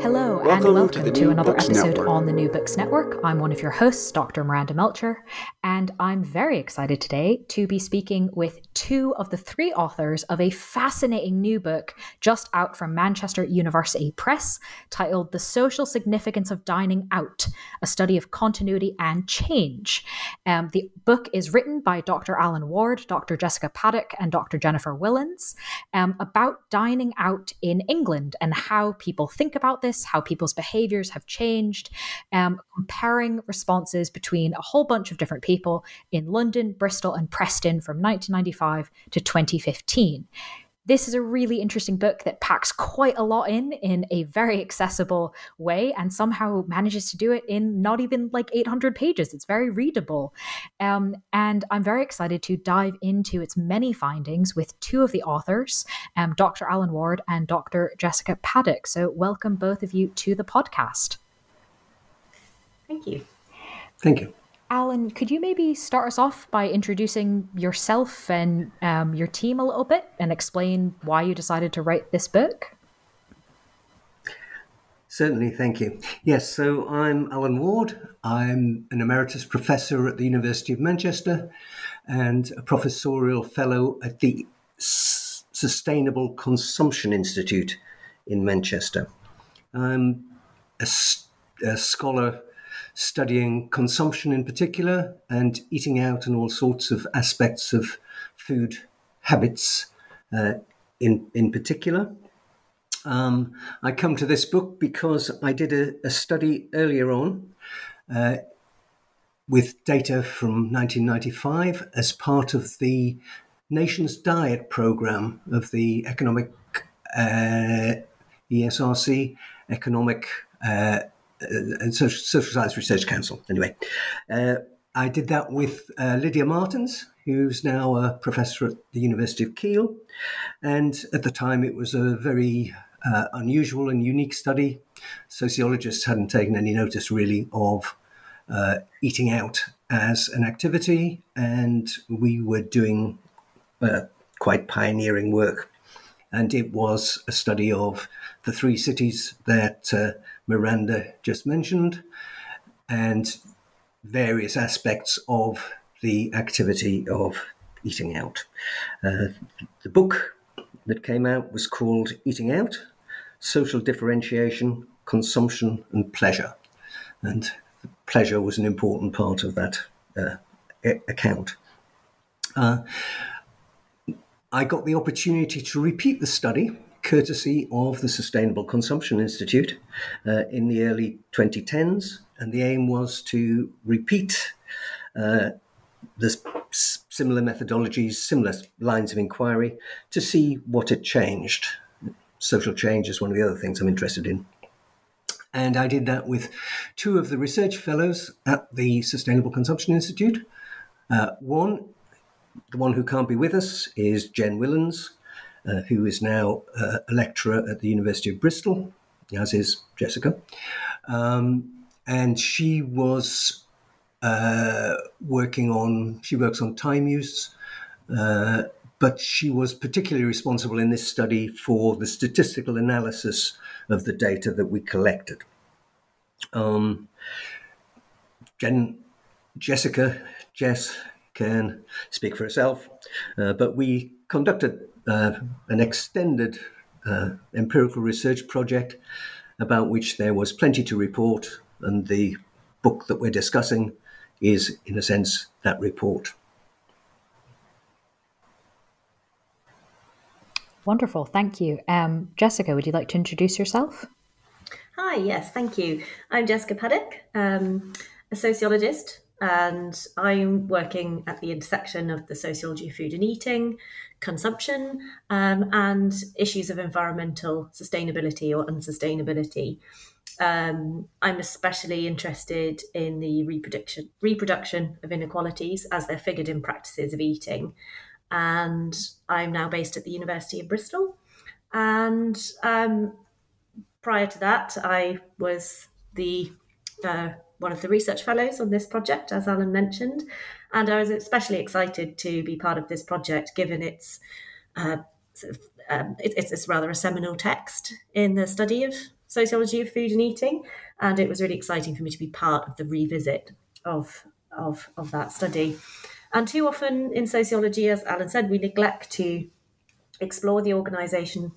Hello Welcome and welcome to to, another Books episode Network. on the New Books Network. I'm one of your hosts, Dr. Miranda Melcher, and I'm very excited today to be speaking with two of the three authors of a fascinating new book just out from Manchester University Press titled The Social Significance of Dining Out, a study of continuity and change. Um, the book is written by Dr. Alan Warde, Dr. Jessica Paddock, and Dr. Jennifer Whillans um, about dining out in England and how people think about this, how people's behaviors have changed, um, comparing responses between a whole bunch of different people in London, Bristol, and Preston from 1995 to 2015 this is a really interesting book that packs quite a lot in in a very accessible way and somehow manages to do it in not even like 800 pages it's very readable um, and i'm very excited to dive into its many findings with two of the authors um, dr alan warde and dr jessica paddock so welcome both of you to the podcast Thank you. Thank you. Alan could you maybe start us off by introducing yourself and um, your team a little bit and explain why you decided to write this book Certainly, thank you. Yes, so I'm Alan Warde. I'm an emeritus professor at the University of Manchester and a professorial fellow at the S- Sustainable Consumption Institute in Manchester. I'm a scholar studying consumption in particular and eating out and all sorts of aspects of food habits uh, in, in particular. Um, I come to this book because I did a, a study earlier on uh, with data from 1995 as part of the Nation's Diet Program of the Economic uh, ESRC, Economic uh, and Social, Social Science Research Council. Anyway, uh, I did that with uh, Lydia Martens, who's now a professor at the University of Keele. And at the time, it was a very uh, unusual and unique study. Sociologists hadn't taken any notice really of uh, eating out as an activity, and we were doing uh, quite pioneering work. And it was a study of the three cities that uh, Miranda just mentioned and various aspects of the activity of eating out. Uh, the book that came out was called Eating Out Social Differentiation, Consumption, and Pleasure. And pleasure was an important part of that uh, account. Uh, I got the opportunity to repeat the study courtesy of the Sustainable Consumption Institute uh, in the early 2010s. And the aim was to repeat uh, the similar methodologies, similar lines of inquiry to see what had changed. Social change is one of the other things I'm interested in. And I did that with two of the research fellows at the Sustainable Consumption Institute. Uh, one, the one who can't be with us, is Jen Whillans, uh, who is now uh, a lecturer at the University of Bristol as is Jessica. Um, and she was uh, working on, she works on time use, uh, but she was particularly responsible in this study for the statistical analysis of the data that we collected. Um, Jen, Jessica, Jess can speak for herself, uh, but we conducted an extended uh, empirical research project about which there was plenty to report, and the book that we're discussing is, in a sense, that report. Wonderful, thank you. Um, Jessica, would you like to introduce yourself? Hi, yes, thank you. I'm Jessica Paddock, um, a sociologist, and I'm working at the intersection of the sociology of food and eating, consumption, um, and issues of environmental sustainability or unsustainability. Um, I'm especially interested in the reproduction reproduction of inequalities as they're figured in practices of eating, and I'm now based at the University of Bristol. And um, prior to that, I was the uh, one of the research fellows on this project, as Alan mentioned, and I was especially excited to be part of this project, given its uh, sort of, um, it, it's, it's rather a seminal text in the study of sociology of food and eating, and it was really exciting for me to be part of the revisit of of, of that study. And too often in sociology, as Alan said, we neglect to explore the organisation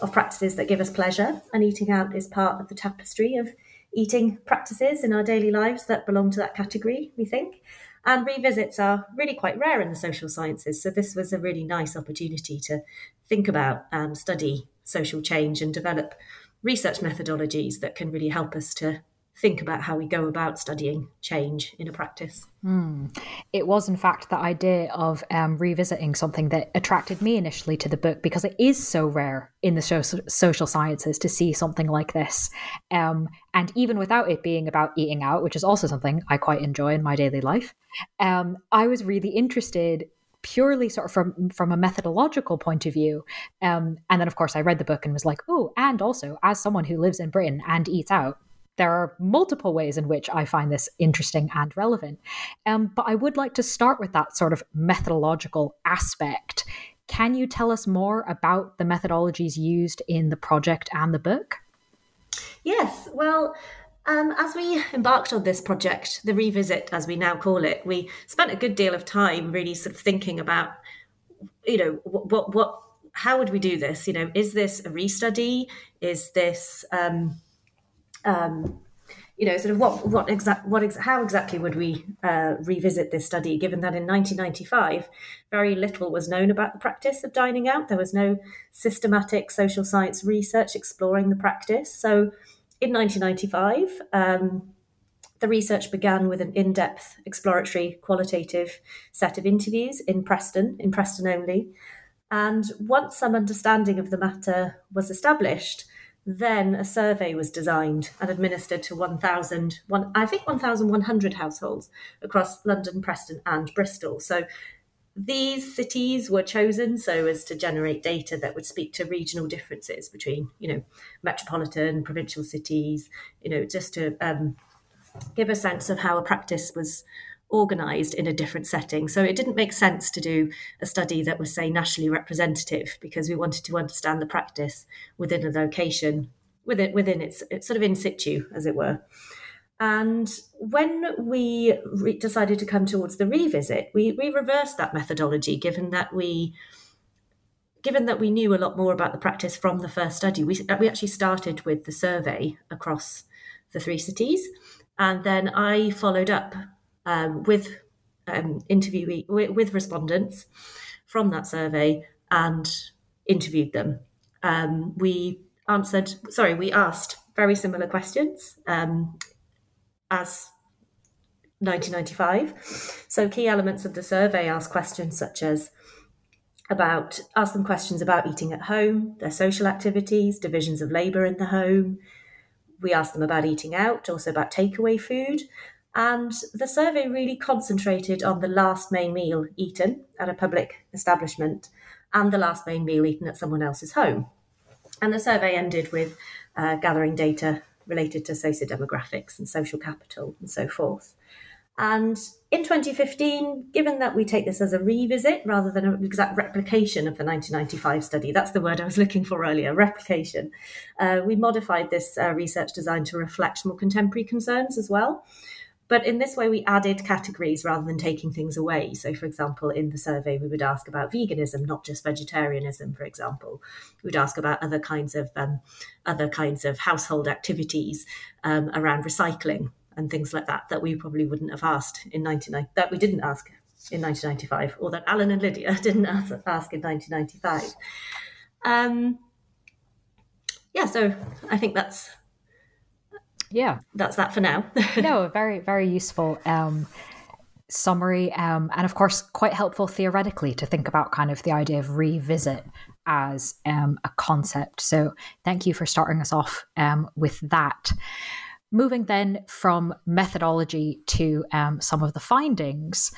of practices that give us pleasure, and eating out is part of the tapestry of eating practices in our daily lives that belong to that category, we think. And revisits are really quite rare in the social sciences, so this was a really nice opportunity to think about and study social change and develop research methodologies that can really help us to think about how we go about studying change in a practice. Mm. It was, in fact, the idea of um, revisiting something that attracted me initially to the book because it is so rare in the social sciences to see something like this. Um, and even without it being about eating out, which is also something I quite enjoy in my daily life, um, I was really interested purely sort of from from a methodological point of view. Um, and then, of course, I read the book and was like, oh, and also as someone who lives in Britain and eats out, there are multiple ways in which I find this interesting and relevant. Um, but I would like to start with that sort of methodological aspect. Can you tell us more about the methodologies used in the project and the book? Yes. Well, um, as we embarked on this project, the revisit, as we now call it, we spent a good deal of time really sort of thinking about, you know, what, what, what how would we do this? You know, is this a restudy? Is this um, um, you know, sort of what what exact what how exactly would we uh, revisit this study? Given that in 1995, very little was known about the practice of dining out. There was no systematic social science research exploring the practice. So, in 1995. Um, the research began with an in depth, exploratory, qualitative set of interviews in Preston, in Preston only. And once some understanding of the matter was established, then a survey was designed and administered to 1,000, one, I think 1,100 households across London, Preston, and Bristol. So these cities were chosen so as to generate data that would speak to regional differences between, you know, metropolitan, provincial cities, you know, just to um, give a sense of how a practice was organised in a different setting. So it didn't make sense to do a study that was, say, nationally representative because we wanted to understand the practice within a location, within, within its, its sort of in situ, as it were. And when we re- decided to come towards the revisit, we, we reversed that methodology, given that we given that we knew a lot more about the practice from the first study. We, we actually started with the survey across the three cities, and then I followed up um, with um, interviewee with, respondents from that survey and interviewed them. Um, we answered, sorry, we asked very similar questions um, as 1995. So key elements of the survey ask questions such as about ask them questions about eating at home, their social activities, divisions of labour in the home. We asked them about eating out, also about takeaway food, and the survey really concentrated on the last main meal eaten at a public establishment and the last main meal eaten at someone else's home. And the survey ended with uh, gathering data related to sociodemographics and social capital and so forth. And in 2015, given that we take this as a revisit rather than an exact replication of the 1995 study, that's the word I was looking for earlier replication, uh, we modified this uh, research design to reflect more contemporary concerns as well. But in this way, we added categories rather than taking things away. So, for example, in the survey, we would ask about veganism, not just vegetarianism. For example, we'd ask about other kinds of um, other kinds of household activities um, around recycling and things like that that we probably wouldn't have asked in 1990 that we didn't ask in 1995 or that Alan and Lydia didn't ask, ask in 1995. Um, yeah, so I think that's yeah. That's that for now. No very very useful um, summary um, and of course quite helpful theoretically to think about kind of the idea of revisit as um, a concept. So thank you for starting us off um, with that. Moving then from methodology to um, some of the findings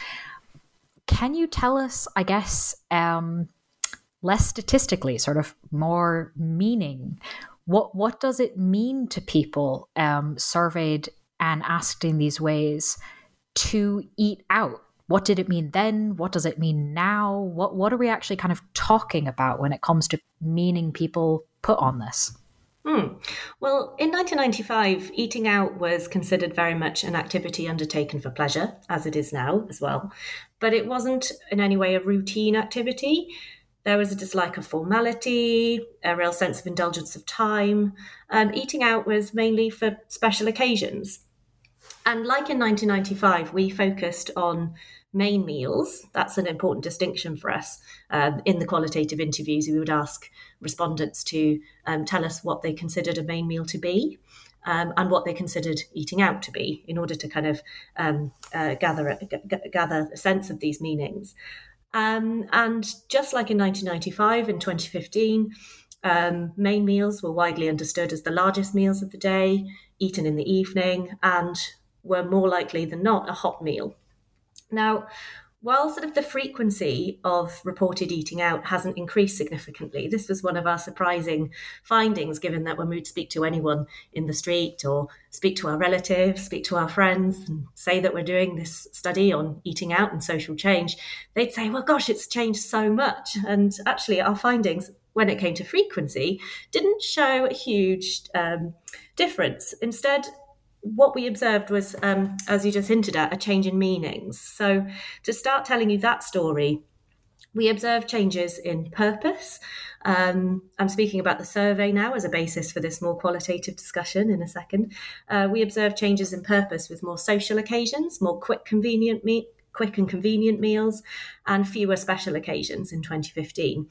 can you tell us i guess um, less statistically sort of more meaning what what does it mean to people um, surveyed and asked in these ways to eat out? What did it mean then? What does it mean now? What what are we actually kind of talking about when it comes to meaning people put on this? Hmm. Well, in 1995, eating out was considered very much an activity undertaken for pleasure, as it is now as well. But it wasn't in any way a routine activity. There was a dislike of formality, a real sense of indulgence of time, and eating out was mainly for special occasions. And like in 1995, we focused on main meals. That's an important distinction for us. Um, in the qualitative interviews, we would ask respondents to um, tell us what they considered a main meal to be. Um, and what they considered eating out to be, in order to kind of um, uh, gather g- gather a sense of these meanings. Um, and just like in 1995 and 2015, um, main meals were widely understood as the largest meals of the day, eaten in the evening, and were more likely than not a hot meal. Now, while sort of the frequency of reported eating out hasn't increased significantly, this was one of our surprising findings, given that when we'd speak to anyone in the street or speak to our relatives, speak to our friends, and say that we're doing this study on eating out and social change, they'd say, well, gosh, it's changed so much. And actually, our findings when it came to frequency didn't show a huge um, difference. Instead, what we observed was, um, as you just hinted at, a change in meanings. So, to start telling you that story, we observed changes in purpose. Um, I'm speaking about the survey now as a basis for this more qualitative discussion in a second. Uh, we observed changes in purpose with more social occasions, more quick, convenient quick and convenient meals, and fewer special occasions in 2015.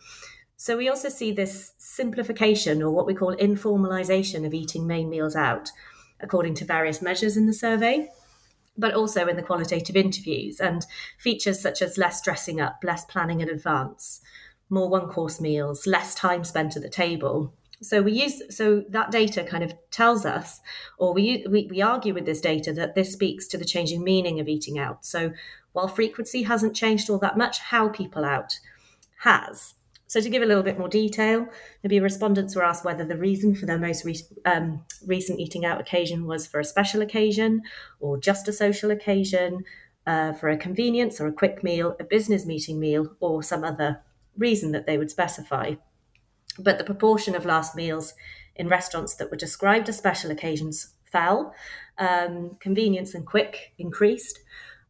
So we also see this simplification, or what we call informalization, of eating main meals out according to various measures in the survey, but also in the qualitative interviews and features such as less dressing up, less planning in advance, more one course meals, less time spent at the table. So we use so that data kind of tells us, or we, we we argue with this data that this speaks to the changing meaning of eating out. So while frequency hasn't changed all that much, how people out has. So, to give a little bit more detail, maybe respondents were asked whether the reason for their most re- um, recent eating out occasion was for a special occasion or just a social occasion, uh, for a convenience or a quick meal, a business meeting meal, or some other reason that they would specify. But the proportion of last meals in restaurants that were described as special occasions fell, um, convenience and quick increased,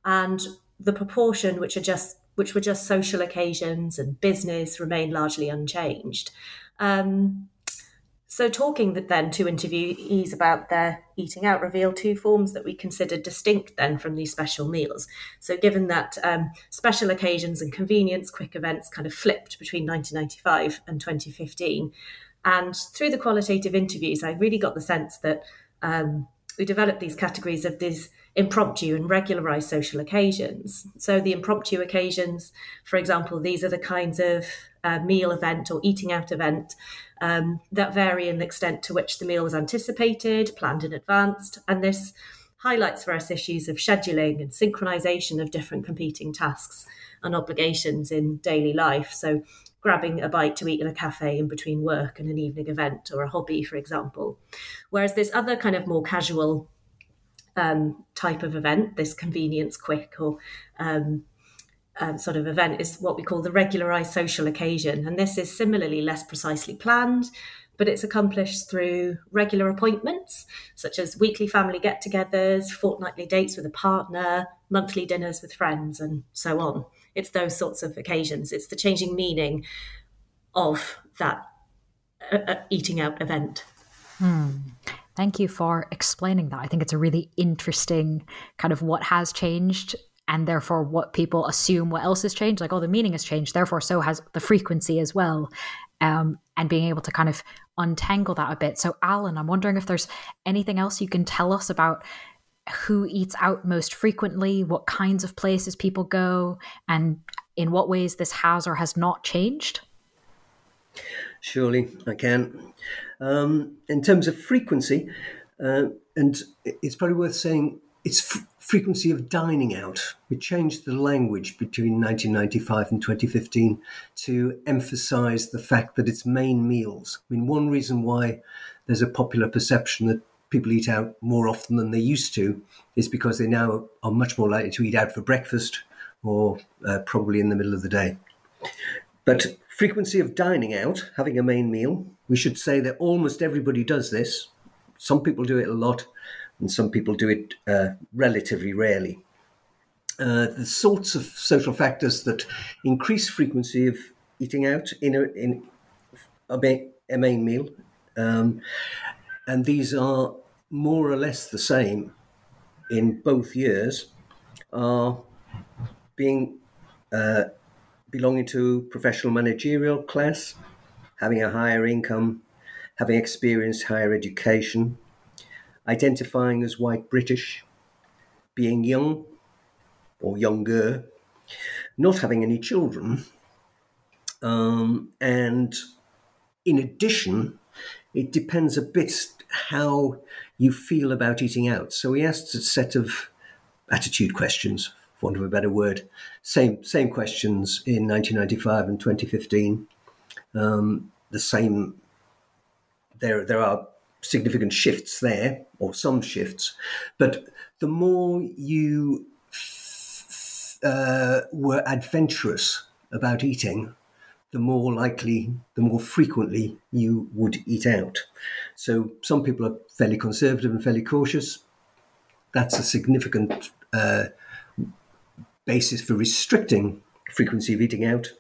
and the proportion which are just which were just social occasions and business, remained largely unchanged. Um, so, talking then to interviewees about their eating out revealed two forms that we considered distinct then from these special meals. So, given that um, special occasions and convenience quick events kind of flipped between 1995 and 2015, and through the qualitative interviews, I really got the sense that um, we developed these categories of these impromptu and regularized social occasions. So, the impromptu occasions, for example, these are the kinds of uh, meal event or eating out event um, that vary in the extent to which the meal was anticipated, planned in advance, and this highlights for us issues of scheduling and synchronization of different competing tasks and obligations in daily life. So, grabbing a bite to eat in a cafe in between work and an evening event or a hobby, for example. Whereas this other kind of more casual um, type of event, this convenience quick or um, um, sort of event, is what we call the regularized social occasion. And this is similarly less precisely planned, but it's accomplished through regular appointments, such as weekly family get togethers, fortnightly dates with a partner, monthly dinners with friends, and so on. It's those sorts of occasions. It's the changing meaning of that uh, uh, eating out event. Hmm. Thank you for explaining that. I think it's a really interesting kind of what has changed and therefore what people assume what else has changed. Like, oh, the meaning has changed, therefore, so has the frequency as well. Um, and being able to kind of untangle that a bit. So, Alan, I'm wondering if there's anything else you can tell us about who eats out most frequently, what kinds of places people go, and in what ways this has or has not changed? Surely, I can. Um, in terms of frequency, uh, and it's probably worth saying it's f- frequency of dining out. We changed the language between 1995 and 2015 to emphasize the fact that it's main meals. I mean, one reason why there's a popular perception that people eat out more often than they used to is because they now are much more likely to eat out for breakfast or uh, probably in the middle of the day. But frequency of dining out, having a main meal, we should say that almost everybody does this. Some people do it a lot, and some people do it uh, relatively rarely. Uh, the sorts of social factors that increase frequency of eating out in a, in a, a main meal, um, and these are more or less the same in both years, are being uh, belonging to professional managerial class, having a higher income, having experienced higher education, identifying as white British, being young or younger, not having any children, um, and in addition, it depends a bit how you feel about eating out. So we asked a set of attitude questions, want of a better word, same same questions in 1995 and 2015. Um, the same. There there are significant shifts there, or some shifts, but the more you uh, were adventurous about eating, the more likely, the more frequently you would eat out. So some people are fairly conservative and fairly cautious. That's a significant uh, basis for restricting frequency of eating out.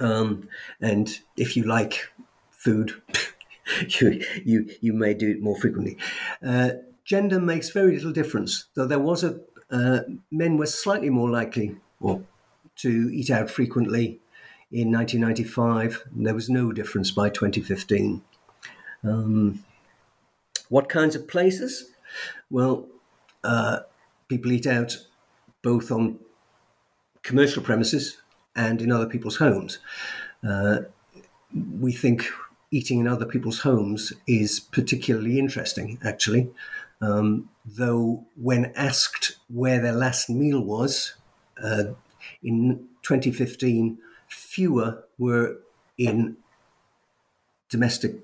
Um, and if you like food, you, you, you may do it more frequently. Uh, gender makes very little difference, though there was a uh, men were slightly more likely or to eat out frequently in 1995. There was no difference by 2015. Um, what kinds of places? Well, uh, people eat out both on commercial premises and in other people's homes. Uh, we think eating in other people's homes is particularly interesting, actually. Um, though, when asked where their last meal was uh, in 2015, fewer were in domestic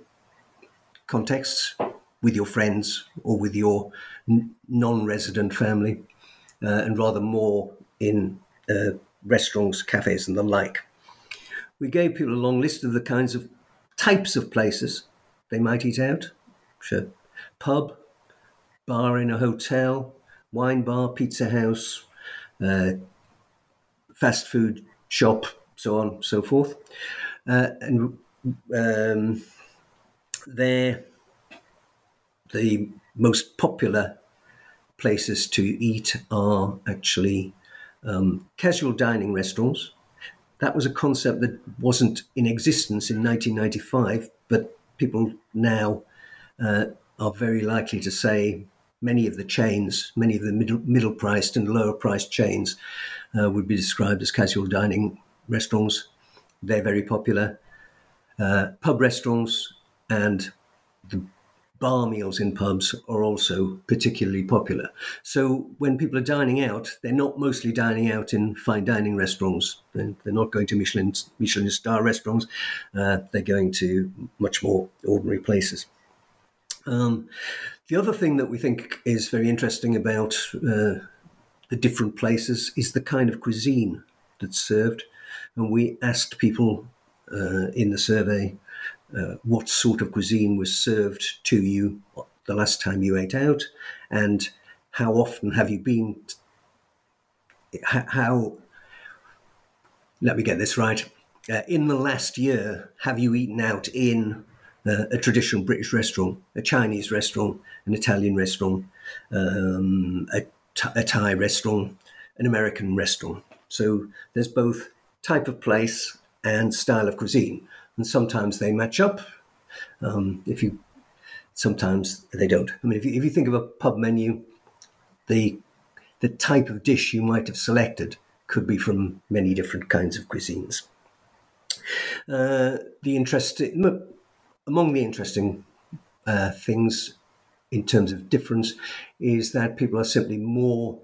contexts with your friends or with your n- non resident family, uh, and rather more in uh, restaurants, cafes, and the like. We gave people a long list of the kinds of types of places they might eat out. Sure. Pub, bar in a hotel, wine bar, pizza house, uh, fast food shop, so on so forth. Uh, and um, they're the most popular places to eat are actually um, casual dining restaurants. That was a concept that wasn't in existence in 1995, but people now uh, are very likely to say many of the chains, many of the middle, middle priced and lower priced chains, uh, would be described as casual dining restaurants. They're very popular. Uh, pub restaurants and the bar meals in pubs are also particularly popular. So when people are dining out, they're not mostly dining out in fine dining restaurants. They're, not going to Michelin Michelin star restaurants. Uh, they're going to much more ordinary places. Um, the other thing that we think is very interesting about uh, the different places is the kind of cuisine that's served. And we asked people uh, in the survey uh, what sort of cuisine was served to you the last time you ate out, and how often have you been? How? Let me get this right. Uh, in the last year, have you eaten out in uh, a traditional British restaurant, a Chinese restaurant, an Italian restaurant, um, a, th- a Thai restaurant, an American restaurant? So there's both type of place and style of cuisine and sometimes they match up. Um, if you sometimes they don't. I mean, if you, if you think of a pub menu, the the type of dish you might have selected could be from many different kinds of cuisines. Uh, the interesting among the interesting uh, things in terms of difference is that people are simply more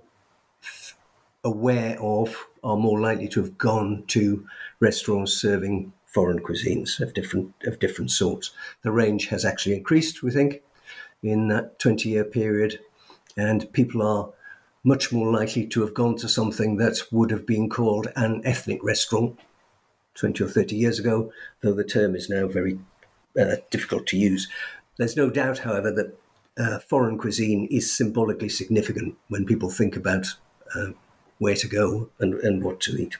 aware of, are more likely to have gone to restaurants serving foreign cuisines of different of different sorts. The range has actually increased, we think, in that 20 year period, and people are much more likely to have gone to something that would have been called an ethnic restaurant 20 or 30 years ago, though the term is now very uh, difficult to use. There's no doubt, however, that uh, foreign cuisine is symbolically significant when people think about uh, where to go and, and what to eat.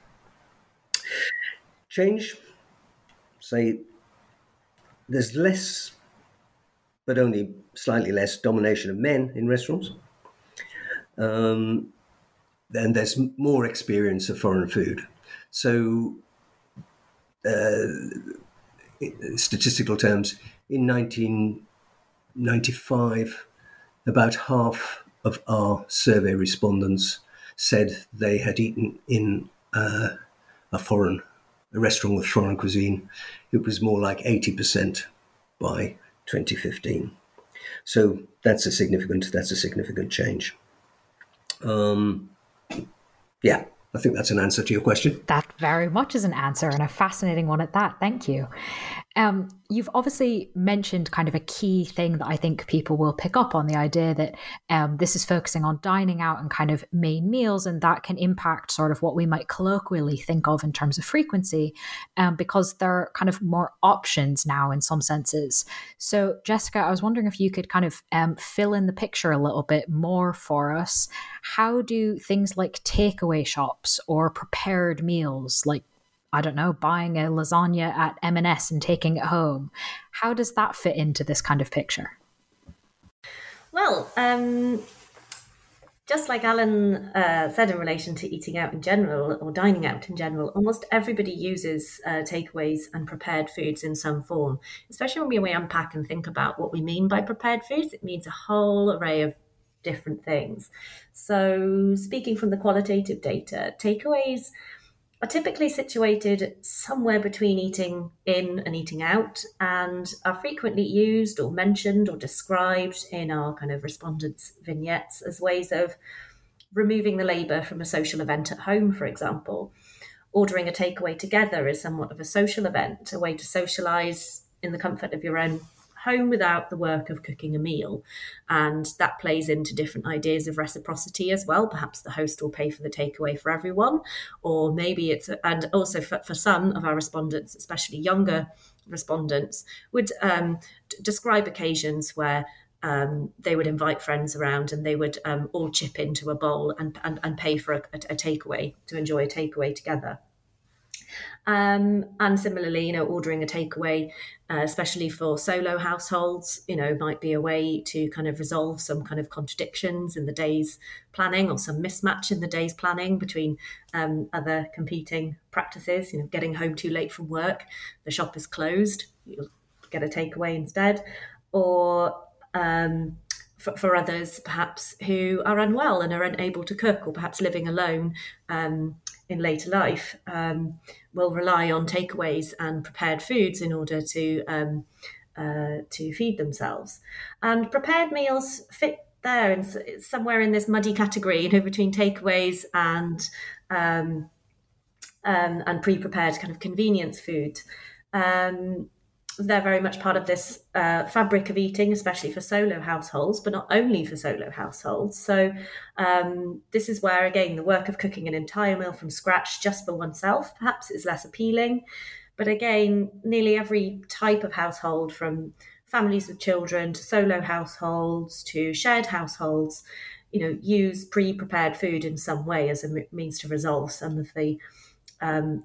Change say there's less, but only slightly less, domination of men in restaurants. Um, and there's more experience of foreign food. So, uh, in statistical terms, in 1995, about half of our survey respondents said they had eaten in uh, a foreign a restaurant with foreign cuisine. It was more like 80% by 2015. So that's a significant that's a significant change. Um, yeah, I think that's an answer to your question. That very much is an answer and a fascinating one at that. Thank you. Um, you've obviously mentioned kind of a key thing that I think people will pick up on the idea that um, this is focusing on dining out and kind of main meals, and that can impact sort of what we might colloquially think of in terms of frequency, um, because there are kind of more options now in some senses. So, Jessica, I was wondering if you could kind of um, fill in the picture a little bit more for us. How do things like takeaway shops or prepared meals, like I don't know, buying a lasagna at M&S and taking it home. How does that fit into this kind of picture? Well, um, just like Alan uh, said in relation to eating out in general or dining out in general, almost everybody uses uh, takeaways and prepared foods in some form, especially when we unpack and think about what we mean by prepared foods. It means a whole array of different things. So, speaking from the qualitative data, takeaways are typically situated somewhere between eating in and eating out and are frequently used or mentioned or described in our kind of respondents' vignettes as ways of removing the labour from a social event at home, for example. Ordering a takeaway together is somewhat of a social event, a way to socialise in the comfort of your own home without the work of cooking a meal. And that plays into different ideas of reciprocity as well. Perhaps the host will pay for the takeaway for everyone, or maybe it's, and also for, for some of our respondents, especially younger respondents, would um, d- describe occasions where um, they would invite friends around and they would um, all chip into a bowl and, and, and pay for a, a, a takeaway to enjoy a takeaway together. Um, and similarly, you know, ordering a takeaway, uh, especially for solo households, you know, might be a way to kind of resolve some kind of contradictions in the day's planning or some mismatch in the day's planning between um, other competing practices. You know, getting home too late from work, the shop is closed, you'll get a takeaway instead, or um, for, for, others perhaps who are unwell and are unable to cook or perhaps living alone um, in later life um, will rely on takeaways and prepared foods in order to um, uh, to feed themselves. And prepared meals fit there and somewhere in this muddy category, you know, between takeaways and um, um, and pre-prepared kind of convenience food. Um, they're very much part of this uh, fabric of eating, especially for solo households, but not only for solo households. So, um, this is where, again, the work of cooking an entire meal from scratch just for oneself perhaps is less appealing. But again, nearly every type of household, from families with children to solo households to shared households, you know, use pre-prepared food in some way as a means to resolve some of the um,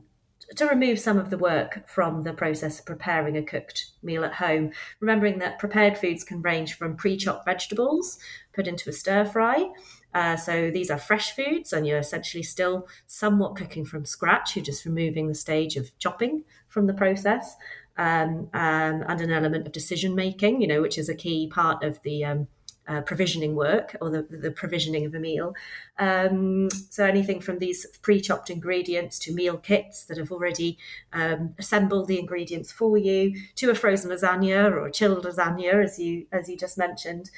to remove some of the work from the process of preparing a cooked meal at home, remembering that prepared foods can range from pre chopped vegetables put into a stir fry. Uh, so these are fresh foods, and you're essentially still somewhat cooking from scratch. You're just removing the stage of chopping from the process. Um, um, and an element of decision making, you know, which is a key part of the um, uh, provisioning work or the, the provisioning of a meal. Um, so anything from these pre-chopped ingredients to meal kits that have already um, assembled the ingredients for you, to a frozen lasagna or a chilled lasagna, as you as you just mentioned,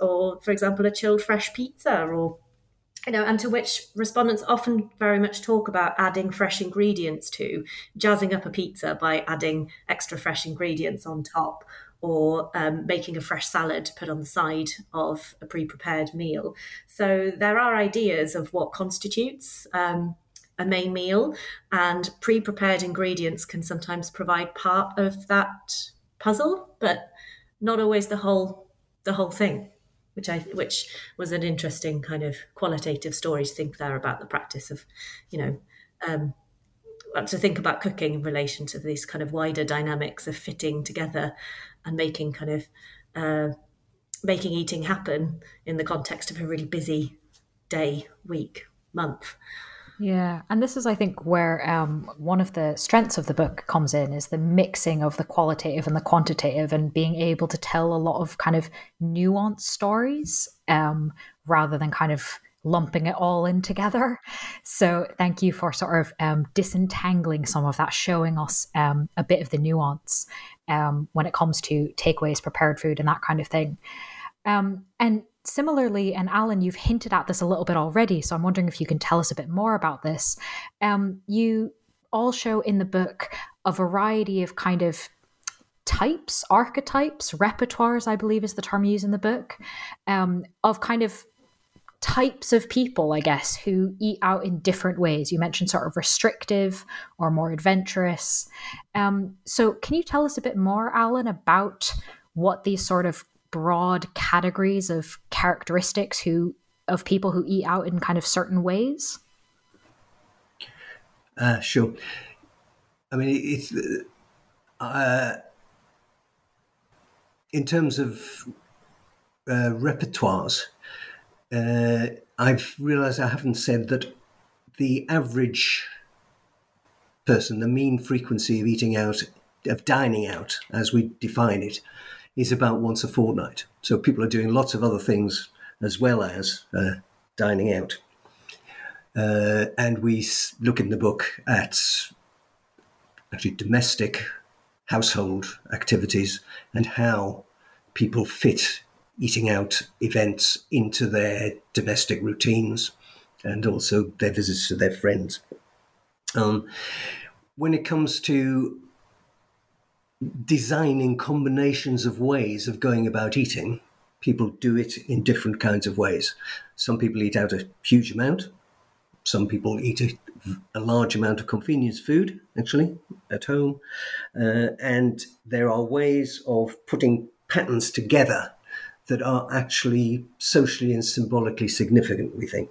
or for example a chilled fresh pizza or you know, and to which respondents often very much talk about adding fresh ingredients to, jazzing up a pizza by adding extra fresh ingredients on top, or um, making a fresh salad to put on the side of a pre prepared meal. So there are ideas of what constitutes um, a main meal, and pre prepared ingredients can sometimes provide part of that puzzle, but not always the whole the whole thing. Which I which was an interesting kind of qualitative story to think there about the practice of, you know, um, to think about cooking in relation to these kind of wider dynamics of fitting together and making kind of uh, making eating happen in the context of a really busy day, week, month. Yeah, and this is, I think, where um, one of the strengths of the book comes in is the mixing of the qualitative and the quantitative, and being able to tell a lot of kind of nuanced stories um, rather than kind of lumping it all in together. So thank you for sort of um, disentangling some of that, showing us um, a bit of the nuance um, when it comes to takeaways, prepared food, and that kind of thing. Um, and similarly, and Alan, you've hinted at this a little bit already, so I'm wondering if you can tell us a bit more about this. Um, you all show in the book a variety of kind of types, archetypes, repertoires, I believe is the term used in the book, um, of kind of types of people, I guess, who eat out in different ways. You mentioned sort of restrictive or more adventurous. Um, so, can you tell us a bit more, Alan, about what these sort of broad categories of characteristics who of people who eat out in kind of certain ways? Uh, sure. I mean, it's uh, in terms of uh, repertoires uh, I've realized I haven't said that the average person, the mean frequency of eating out, of dining out, as we define it, is about once a fortnight. So people are doing lots of other things as well as uh, dining out. Uh, and we look in the book at actually domestic household activities and how people fit eating out events into their domestic routines and also their visits to their friends. Um, when it comes to designing combinations of ways of going about eating, people do it in different kinds of ways. Some people eat out a huge amount. Some people eat a, a large amount of convenience food, actually, at home. Uh, and there are ways of putting patterns together that are actually socially and symbolically significant, we think.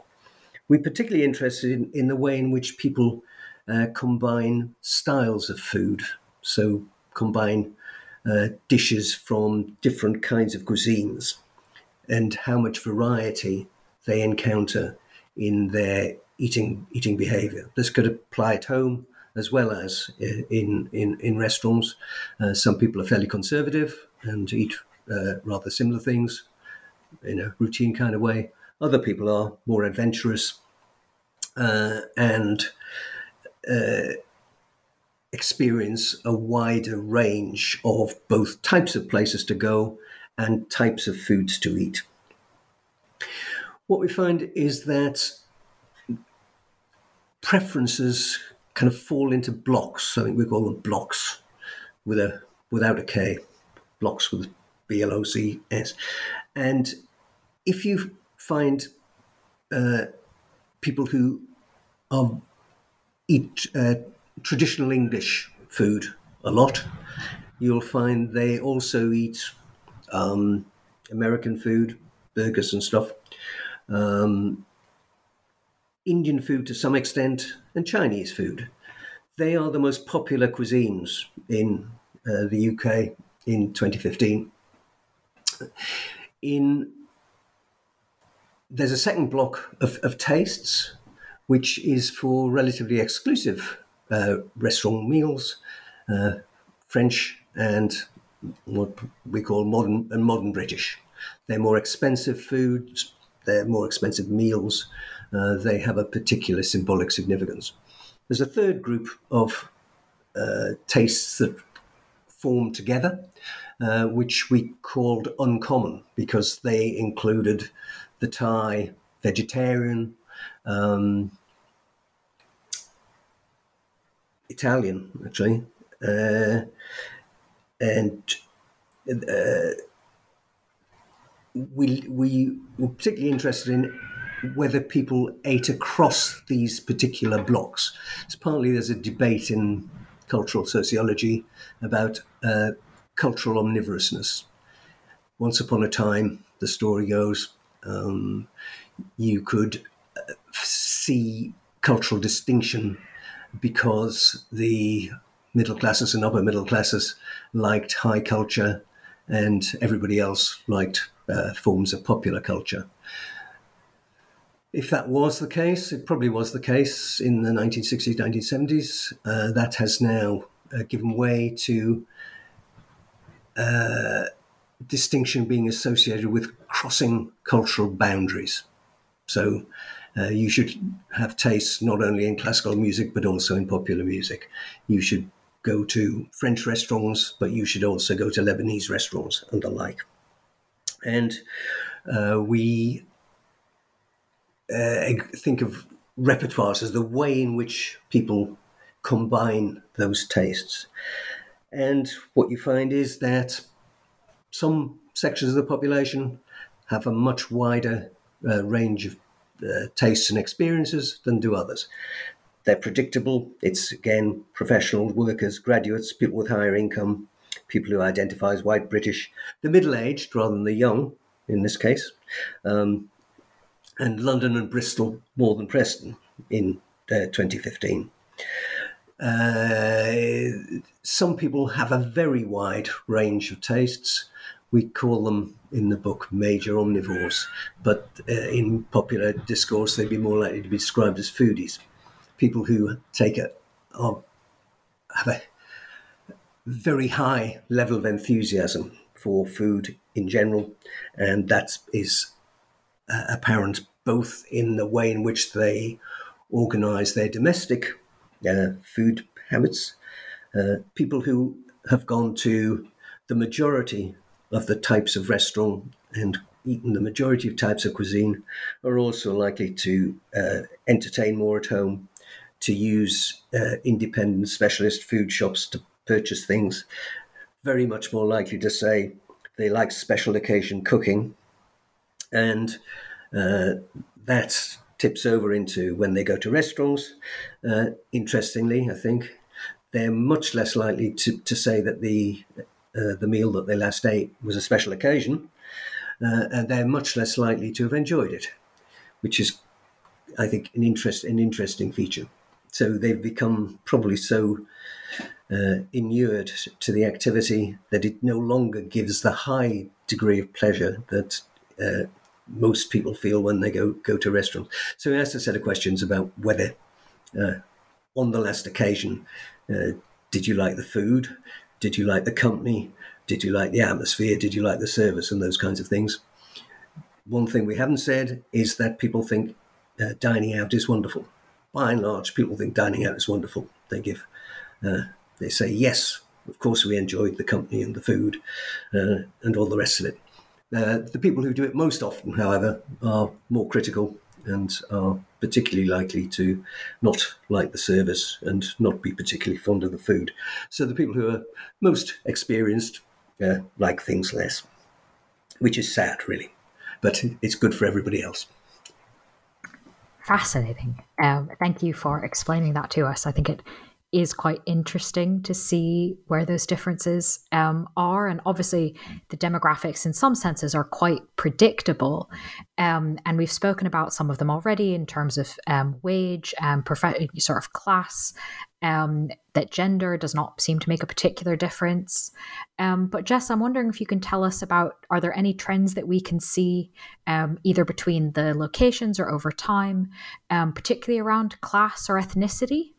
We're particularly interested in, in the way in which people uh, combine styles of food. So, combine uh, dishes from different kinds of cuisines and how much variety they encounter in their eating eating behavior. This could apply at home as well as uh, in in, in restaurants. Uh, some people are fairly conservative and eat uh, rather similar things in a routine kind of way. Other people are more adventurous uh, and uh, experience a wider range of both types of places to go and types of foods to eat. What we find is that preferences kind of fall into blocks. I think we call them blocks with a without a K, blocks with B L O C S. And if you find uh, people who are eat uh, traditional English food a lot, you'll find they also eat um, American food, burgers and stuff, um, Indian food to some extent, and Chinese food. They are the most popular cuisines in uh, the UK in 2015. In there's a second block of, of tastes, which is for relatively exclusive uh, restaurant meals, uh, French and what we call modern and modern British. They're more expensive foods, they're more expensive meals, uh, they have a particular symbolic significance. There's a third group of uh, tastes that form together, uh, which we called uncommon because they included the Thai vegetarian, um, Italian actually, uh, and uh, we we were particularly interested in whether people ate across these particular blocks. It's partly there's a debate in cultural sociology about uh, cultural omnivorousness. Once upon a time, the story goes, um, you could uh, see cultural distinction because the middle classes and upper middle classes liked high culture and everybody else liked uh, forms of popular culture. If that was the case, it probably was the case in the 1960s, 1970s. Uh, that has now uh, given way to uh, distinction being associated with crossing cultural boundaries. So uh, you should have tastes not only in classical music but also in popular music. You should go to French restaurants, but you should also go to Lebanese restaurants and the like. And uh, we uh, think of repertoires as the way in which people combine those tastes. And what you find is that some sections of the population have a much wider uh, range of uh, tastes and experiences than do others. They're predictable. It's again professional workers, graduates, people with higher income, people who identify as white British, the middle aged rather than the young in this case, um, and London and Bristol more than Preston in uh, 2015. Uh, some people have a very wide range of tastes. We call them in the book major omnivores, but uh, in popular discourse, they'd be more likely to be described as foodies. People who take a, have a very high level of enthusiasm for food in general, and that is uh, apparent both in the way in which they organize their domestic uh, food habits. Uh, people who have gone to the majority of the types of restaurant and eaten the majority of types of cuisine are also likely to uh, entertain more at home, to use uh, independent specialist food shops to purchase things, very much more likely to say they like special occasion cooking. And uh, that tips over into when they go to restaurants. Uh, interestingly, I think they're much less likely to, to say that the uh, the meal that they last ate was a special occasion, uh, and they're much less likely to have enjoyed it, which is, I think, an interest an interesting feature. So they've become probably so uh, inured to the activity that it no longer gives the high degree of pleasure that uh, most people feel when they go go to restaurants. So he asked a set of questions about whether, uh, on the last occasion, uh, did you like the food? Did you like the company? Did you like the atmosphere? Did you like the service and those kinds of things? One thing we haven't said is that people think uh, dining out is wonderful. By and large, people think dining out is wonderful. They give uh, They say, yes, of course, we enjoyed the company and the food uh, and all the rest of it. Uh, the people who do it most often, however, are more critical and are particularly likely to not like the service and not be particularly fond of the food. So the people who are most experienced uh, like things less, which is sad, really, but it's good for everybody else. Fascinating. Um, thank you for explaining that to us. I think it is quite interesting to see where those differences um, are. And obviously, the demographics, in some senses, are quite predictable. Um, and we've spoken about some of them already in terms of um, wage and prof- sort of class. Um, that gender does not seem to make a particular difference. Um, but Jess, I'm wondering if you can tell us about are there any trends that we can see um, either between the locations or over time, particularly around class or ethnicity?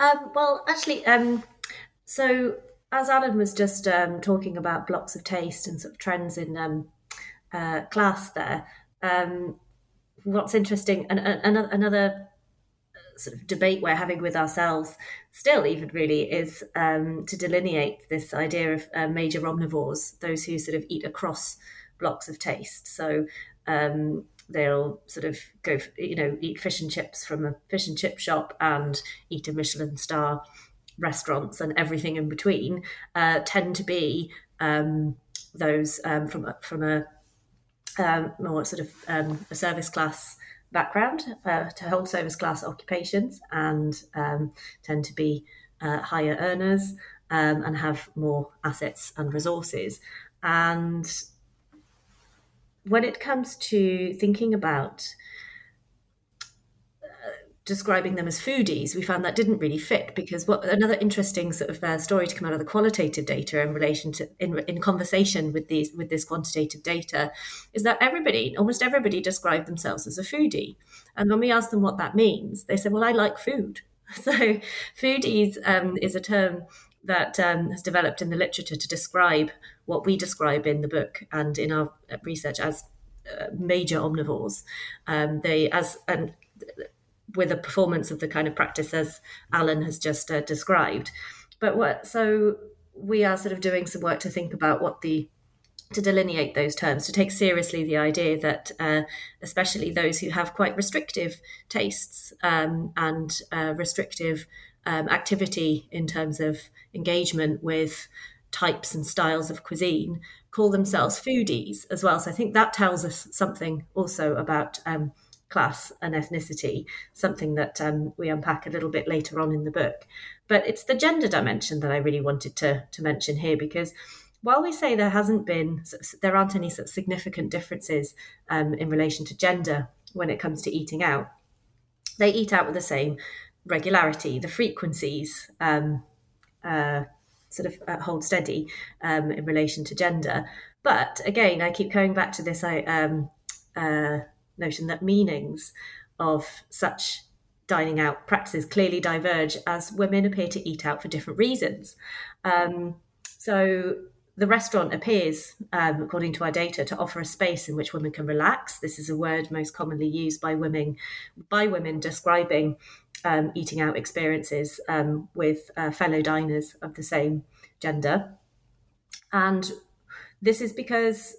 Um, well, actually, um, so as Alan was just um, talking about blocks of taste and sort of trends in um, uh, class there, um, what's interesting, and, and, another sort of debate we're having with ourselves still even really is um, to delineate this idea of uh, major omnivores those who sort of eat across blocks of taste. So um, they'll sort of go, you know, eat fish and chips from a fish and chip shop and eat a Michelin star restaurants and everything in between uh, tend to be um, those um, from from a um, more sort of um, a service class background uh, to hold service class occupations and um, tend to be uh, higher earners um, and have more assets and resources. And when it comes to thinking about uh, describing them as foodies, we found that didn't really fit because what another interesting sort of uh, story to come out of the qualitative data in relation to in, in conversation with these with this quantitative data is that everybody, almost everybody, described themselves as a foodie, and when we asked them what that means, they said, "Well, I like food." So, foodies um, is a term that um, has developed in the literature to describe what we describe in the book and in our research as uh, major omnivores. Um, they as and with a performance of the kind of practice as Alan has just uh, described. But what so we are sort of doing some work to think about what the to delineate those terms, to take seriously the idea that, uh, especially those who have quite restrictive tastes um, and uh, restrictive um, activity in terms of engagement with types and styles of cuisine call themselves foodies as well. So I think that tells us something also about um, class and ethnicity, something that um, we unpack a little bit later on in the book. But it's the gender dimension that I really wanted to, to mention here because while we say there hasn't been, there aren't any sort of significant differences um, in relation to gender when it comes to eating out, they eat out with the same regularity. The frequencies um, uh, sort of uh, hold steady um, in relation to gender. But again, I keep going back to this um, uh, notion that meanings of such dining out practices clearly diverge as women appear to eat out for different reasons. Um, so the restaurant appears, um, according to our data, to offer a space in which women can relax. This is a word most commonly used by women by women describing um, eating out experiences um, with uh, fellow diners of the same gender. And this is because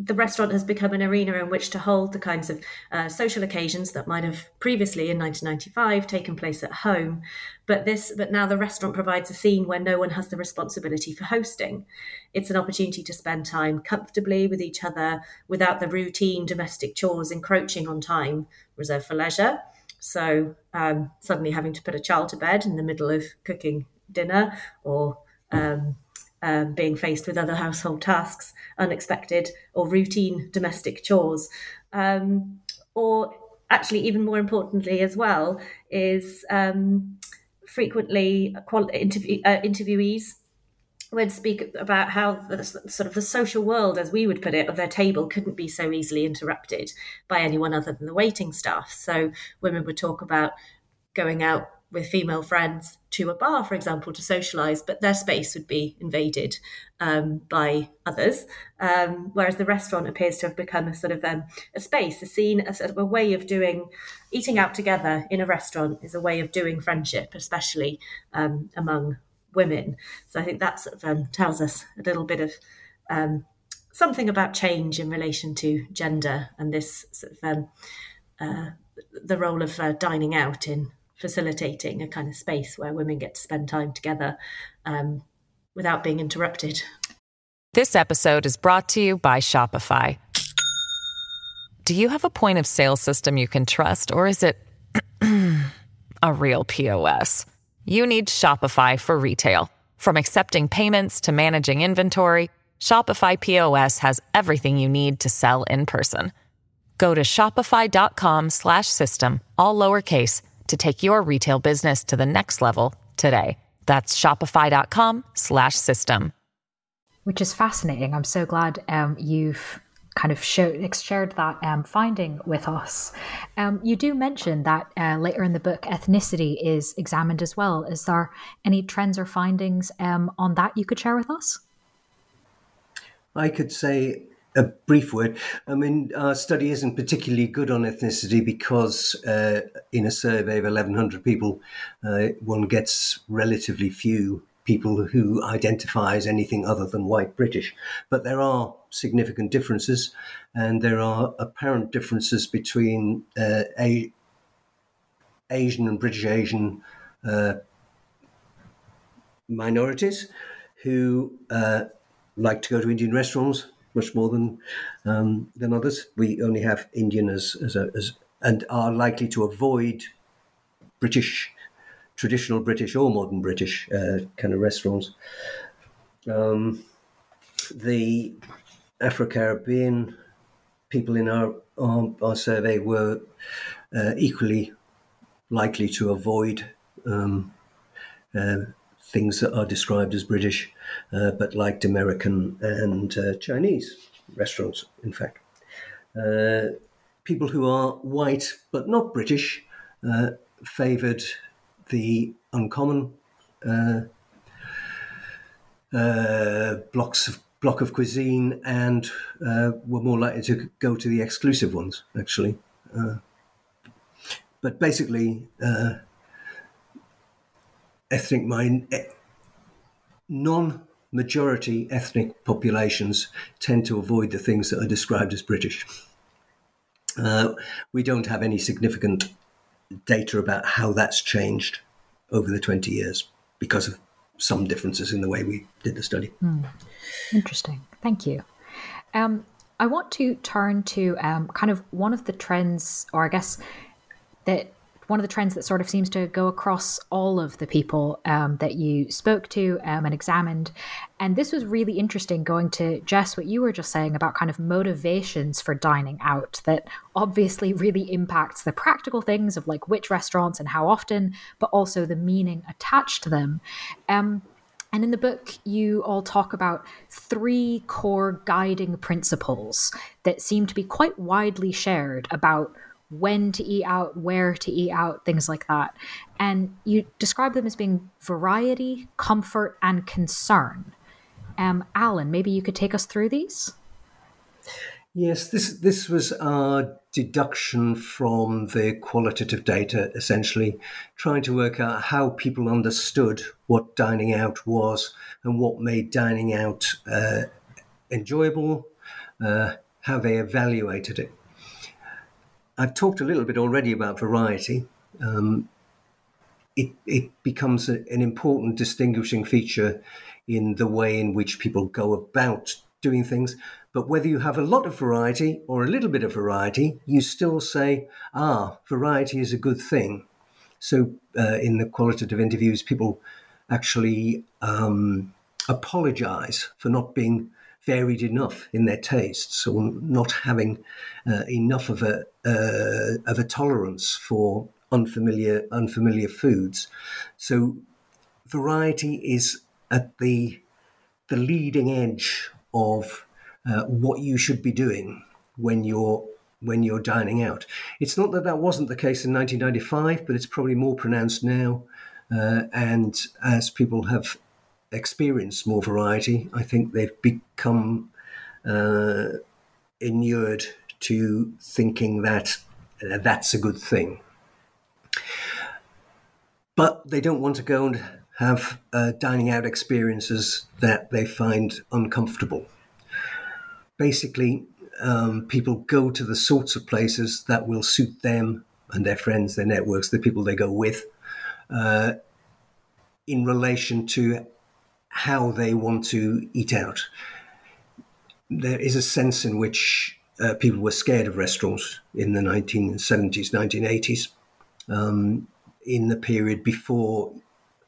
the restaurant has become an arena in which to hold the kinds of uh, social occasions that might have previously in 1995 taken place at home. But this but now the restaurant provides a scene where no one has the responsibility for hosting. It's an opportunity to spend time comfortably with each other without the routine domestic chores encroaching on time reserved for leisure so um, suddenly having to put a child to bed in the middle of cooking dinner or um, um, being faced with other household tasks, unexpected or routine domestic chores. Um, or actually, even more importantly, as well, is um, frequently interview, uh, interviewees would speak about how the sort of the social world, as we would put it, of their table couldn't be so easily interrupted by anyone other than the waiting staff. So women would talk about going out with female friends to a bar, for example, to socialize, but their space would be invaded um, by others. Um, whereas the restaurant appears to have become a sort of um, a space, a scene, a sort of a way of doing eating out together in a restaurant is a way of doing friendship, especially um, among women. So I think that sort of um, tells us a little bit of um, something about change in relation to gender and this sort of uh, the role of uh, dining out in facilitating a kind of space where women get to spend time together um, without being interrupted. This episode is brought to you by Shopify. Do you have a point of sale system you can trust, or is it a real POS? You need Shopify for retail. From accepting payments to managing inventory, Shopify POS has everything you need to sell in person. Go to shopify.com/system all lowercase to take your retail business to the next level today. That's shopify.com slash system. Which is fascinating. I'm so glad um, you've kind of shared that um, finding with us. Um, you do mention that uh, later in the book, ethnicity is examined as well. Is there any trends or findings um, on that you could share with us? I could say a brief word. I mean, our study isn't particularly good on ethnicity because uh, in a survey of 1,100 people, uh, one gets relatively few people who identify as anything other than white British. But there are significant differences, and there are apparent differences between uh, a- Asian and British Asian uh, minorities who uh, like to go to Indian restaurants much more than um, than others. We only have Indian as as, a, as and are likely to avoid British, traditional British or modern British uh, kind of restaurants. Um, the Afro Caribbean people in our, our, our survey were uh, equally likely to avoid um, uh, things that are described as British, uh, but liked American and uh, Chinese restaurants, in fact. Uh, people who are white but not British favoured the uncommon uh, uh, blocks of block of cuisine and were more likely to go to the exclusive ones, actually. but basically, ethnic mind, non-majority ethnic populations tend to avoid the things that are described as British. Uh, we don't have any significant data about how that's changed over the 20 years because of some differences in the way we did the study. Mm. Interesting. Thank you. Um, I want to turn to um, kind of one of the trends, or I guess that one of the trends that sort of seems to go across all of the people um, that you spoke to um, and examined. And this was really interesting going to Jess, what you were just saying about kind of motivations for dining out that obviously really impacts the practical things of like which restaurants and how often, but also the meaning attached to them. Um, and in the book, you all talk about three core guiding principles that seem to be quite widely shared about when to eat out, where to eat out, things like that. And you describe them as being variety, comfort, and concern. Um, Alan, maybe you could take us through these? Yes, this this was our deduction from the qualitative data, essentially trying to work out how people understood what dining out was and what made dining out uh, enjoyable, uh, how they evaluated it. I've talked a little bit already about variety. Um, it, it becomes a, an important distinguishing feature in the way in which people go about doing things. But whether you have a lot of variety or a little bit of variety, you still say, ah, variety is a good thing. So uh, in the qualitative interviews, people actually um, apologize for not being varied enough in their tastes or not having uh, enough of a uh, of a tolerance for unfamiliar unfamiliar foods. So variety is at the the leading edge of uh, what you should be doing when you're when you're dining out. It's not that that wasn't the case in 1995, but it's probably more pronounced now. Uh, and as people have experienced more variety, I think they've become uh, inured to thinking that uh, that's a good thing. But they don't want to go and have uh, dining out experiences that they find uncomfortable. Basically, um, people go to the sorts of places that will suit them and their friends, their networks, the people they go with, uh, in relation to how they want to eat out. There is a sense in which uh, people were scared of restaurants in the 1970s, 1980s, um, in the period before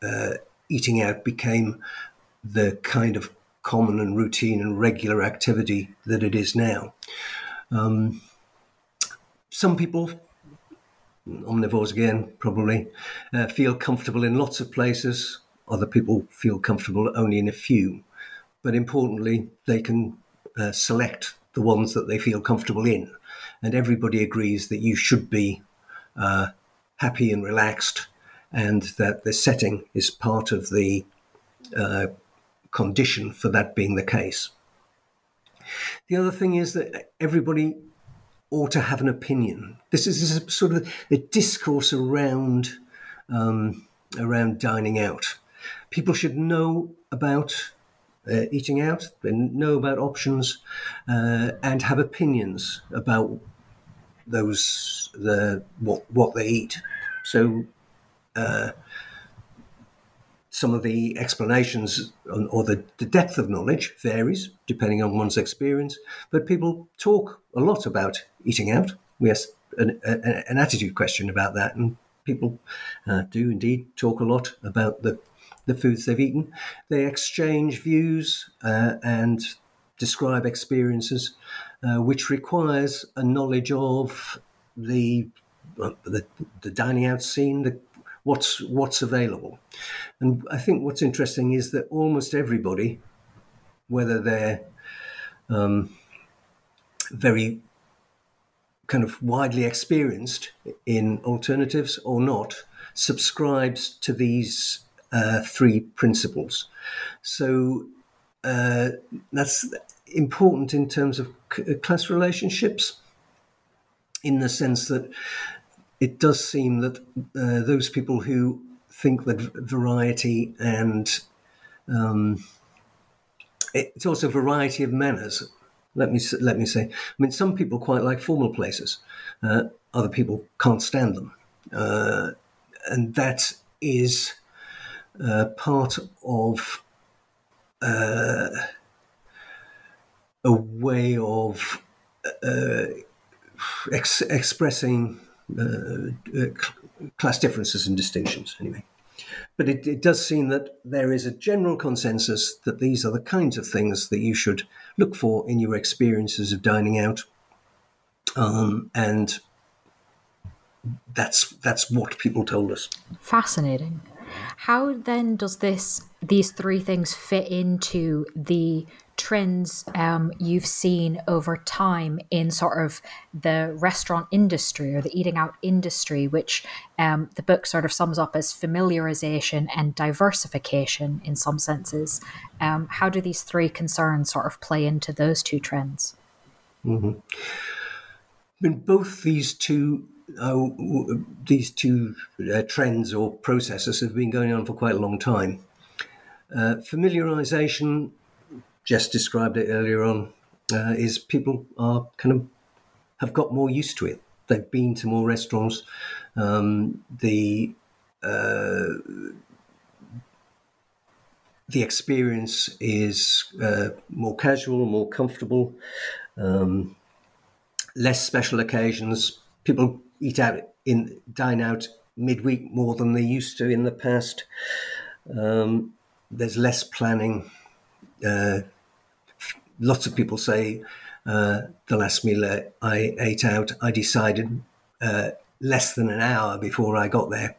uh, eating out became the kind of common and routine and regular activity that it is now. Um, some people, omnivores again, probably, uh, feel comfortable in lots of places. Other people feel comfortable only in a few. But importantly, they can uh, select the ones that they feel comfortable in. And everybody agrees that you should be uh, happy and relaxed, and that the setting is part of the uh, condition for that being the case. The other thing is that everybody ought to have an opinion. This is, this is sort of a discourse around um, around dining out. People should know about uh, eating out, and know about options, uh, and have opinions about those the what what they eat. So. Uh, some of the explanations on, or the, the, depth of knowledge varies depending on one's experience, but people talk a lot about eating out. We ask an, an attitude question about that, and people uh, do indeed talk a lot about the, the foods they've eaten. They exchange views uh, and describe experiences, uh, which requires a knowledge of the, the, the dining out scene, the what's what's available. And I think what's interesting is that almost everybody, whether they're um, very kind of widely experienced in alternatives or not, subscribes to these uh, three principles. So uh, that's important in terms of class relationships, in the sense that it does seem that uh, those people who think that variety and um, it's also variety of manners. Let me let me say. I mean, some people quite like formal places. Uh, other people can't stand them, uh, and that is uh, part of uh, a way of uh, ex- expressing uh, class differences and distinctions, anyway. But it, it, does seem that there is a general consensus that these are the kinds of things that you should look for in your experiences of dining out, um, and that's that's what people told us. Fascinating. How then does this these three things fit into the trends um, you've seen over time in sort of the restaurant industry or the eating out industry, which um, the book sort of sums up as familiarization and diversification in some senses. Um, how do these three concerns sort of play into those two trends? Mm-hmm. I mean, both these two uh, these two uh, trends or processes have been going on for quite a long time. Uh, familiarization Jess described it earlier on, uh, is people are kind of have got more used to it. They've been to more restaurants. Um, the uh, the experience is uh, more casual, more comfortable, um, less special occasions. People eat out in dine out midweek more than they used to in the past. Um, there's less planning. Uh, lots of people say uh, the last meal I ate out, I decided uh, less than an hour before I got there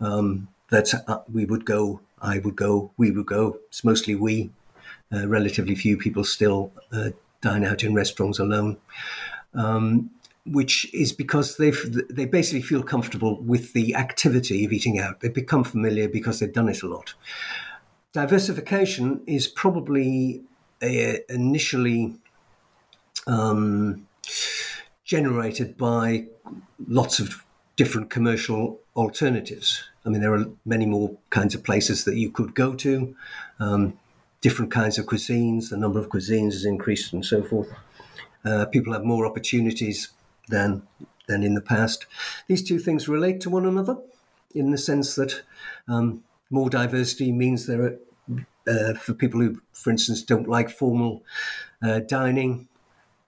um, that uh, we would go, I would go, we would go. It's mostly we. Uh, relatively few people still uh, dine out in restaurants alone. Um, which is because they they basically feel comfortable with the activity of eating out. They become familiar because they've done it a lot. Diversification is probably a, initially um, generated by lots of different commercial alternatives. I mean, there are many more kinds of places that you could go to, um, different kinds of cuisines. The number of cuisines has increased, and so forth. Uh, people have more opportunities than than in the past. These two things relate to one another in the sense that um, more diversity means there are uh, for people who, for instance, don't like formal uh, dining,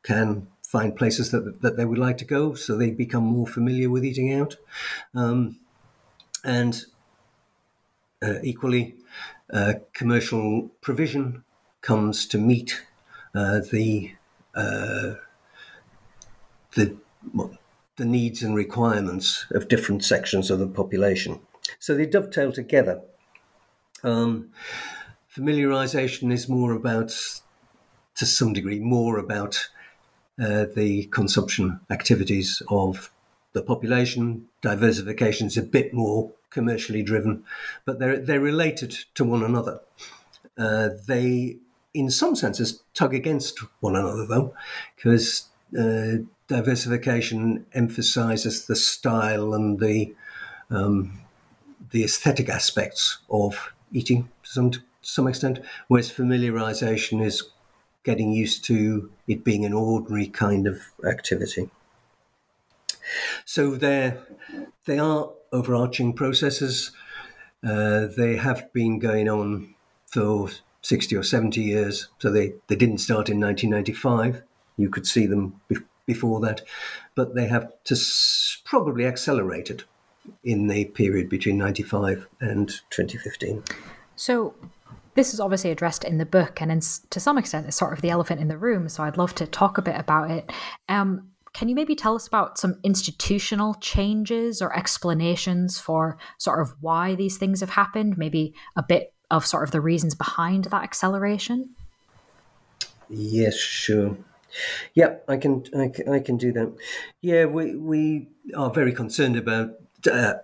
can find places that that they would like to go, so they become more familiar with eating out, um, and uh, equally, uh, commercial provision comes to meet uh, the uh, the the needs and requirements of different sections of the population. So they dovetail together. Um, familiarization is more about, to some degree, more about uh, the consumption activities of the population. Diversification is a bit more commercially driven, but they're they're related to one another. Uh, they, in some senses, tug against one another, though, because uh, diversification emphasizes the style and the um, the aesthetic aspects of eating to some to some extent, whereas familiarization is getting used to it being an ordinary kind of activity. So they they are overarching processes. Uh, they have been going on for 60 or 70 years. So they, they didn't start in 1995. You could see them before that, but they have just probably accelerated in the period between 95 and 2015. So this is obviously addressed in the book, and in, to some extent, it's sort of the elephant in the room. So I'd love to talk a bit about it. Um, can you maybe tell us about some institutional changes or explanations for sort of why these things have happened? Maybe a bit of sort of the reasons behind that acceleration? Yes, sure. Yeah, I can, I can, I can do that. Yeah, we we are very concerned about. Uh,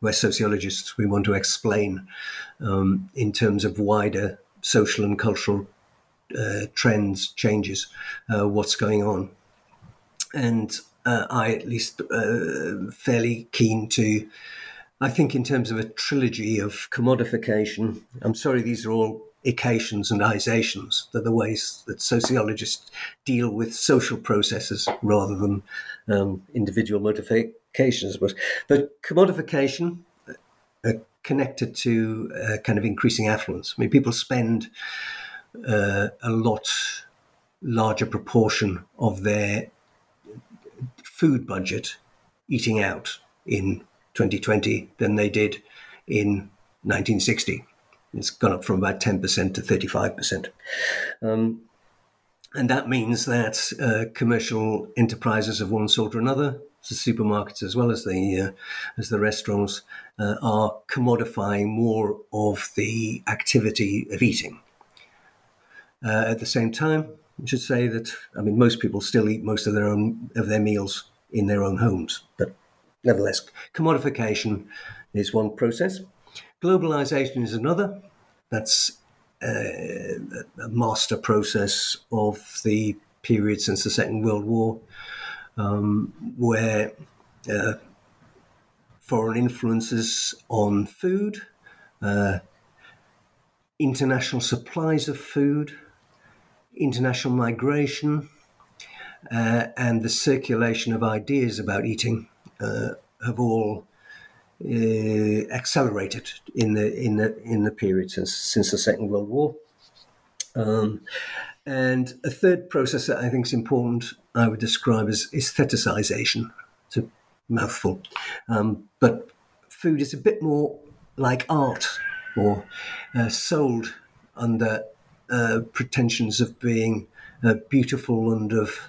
we're sociologists. We want to explain um, in terms of wider social and cultural uh, trends, changes, uh, what's going on, and uh, I at least uh, fairly keen to. I think in terms of a trilogy of commodification. I'm sorry, these are all ications and isations. They're the ways that sociologists deal with social processes rather than um, individual motivations. But, but commodification uh, connected to uh, kind of increasing affluence. I mean, people spend uh, a lot larger proportion of their food budget eating out in 2020 than they did in 1960. It's gone up from about 10% to 35%. Um, and that means that uh, commercial enterprises of one sort or another, the supermarkets as well as the uh, as the restaurants, uh, are commodifying more of the activity of eating. Uh, at the same time, I should say that I mean most people still eat most of their own of their meals in their own homes, but nevertheless, commodification is one process. Globalization is another. That's uh, a master process of the period since the Second World War, um, where uh, foreign influences on food, uh, international supplies of food, international migration, uh, and the circulation of ideas about eating uh, have all uh, accelerated in the in the in the period since since the Second World War. Um, and a third process that I think is important, I would describe as aestheticization. It's a mouthful, um, but food is a bit more like art, or uh, sold under uh, pretensions of being uh, beautiful and of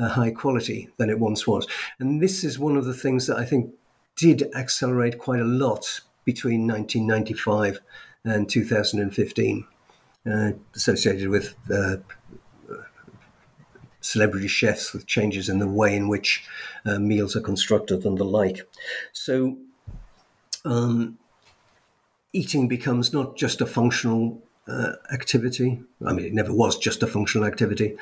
uh, high quality than it once was. And this is one of the things that I think did accelerate quite a lot between 1995 and 2015, uh, associated with uh, celebrity chefs with changes in the way in which uh, meals are constructed and the like. So, um, eating becomes not just a functional uh, activity. I mean, it never was just a functional activity.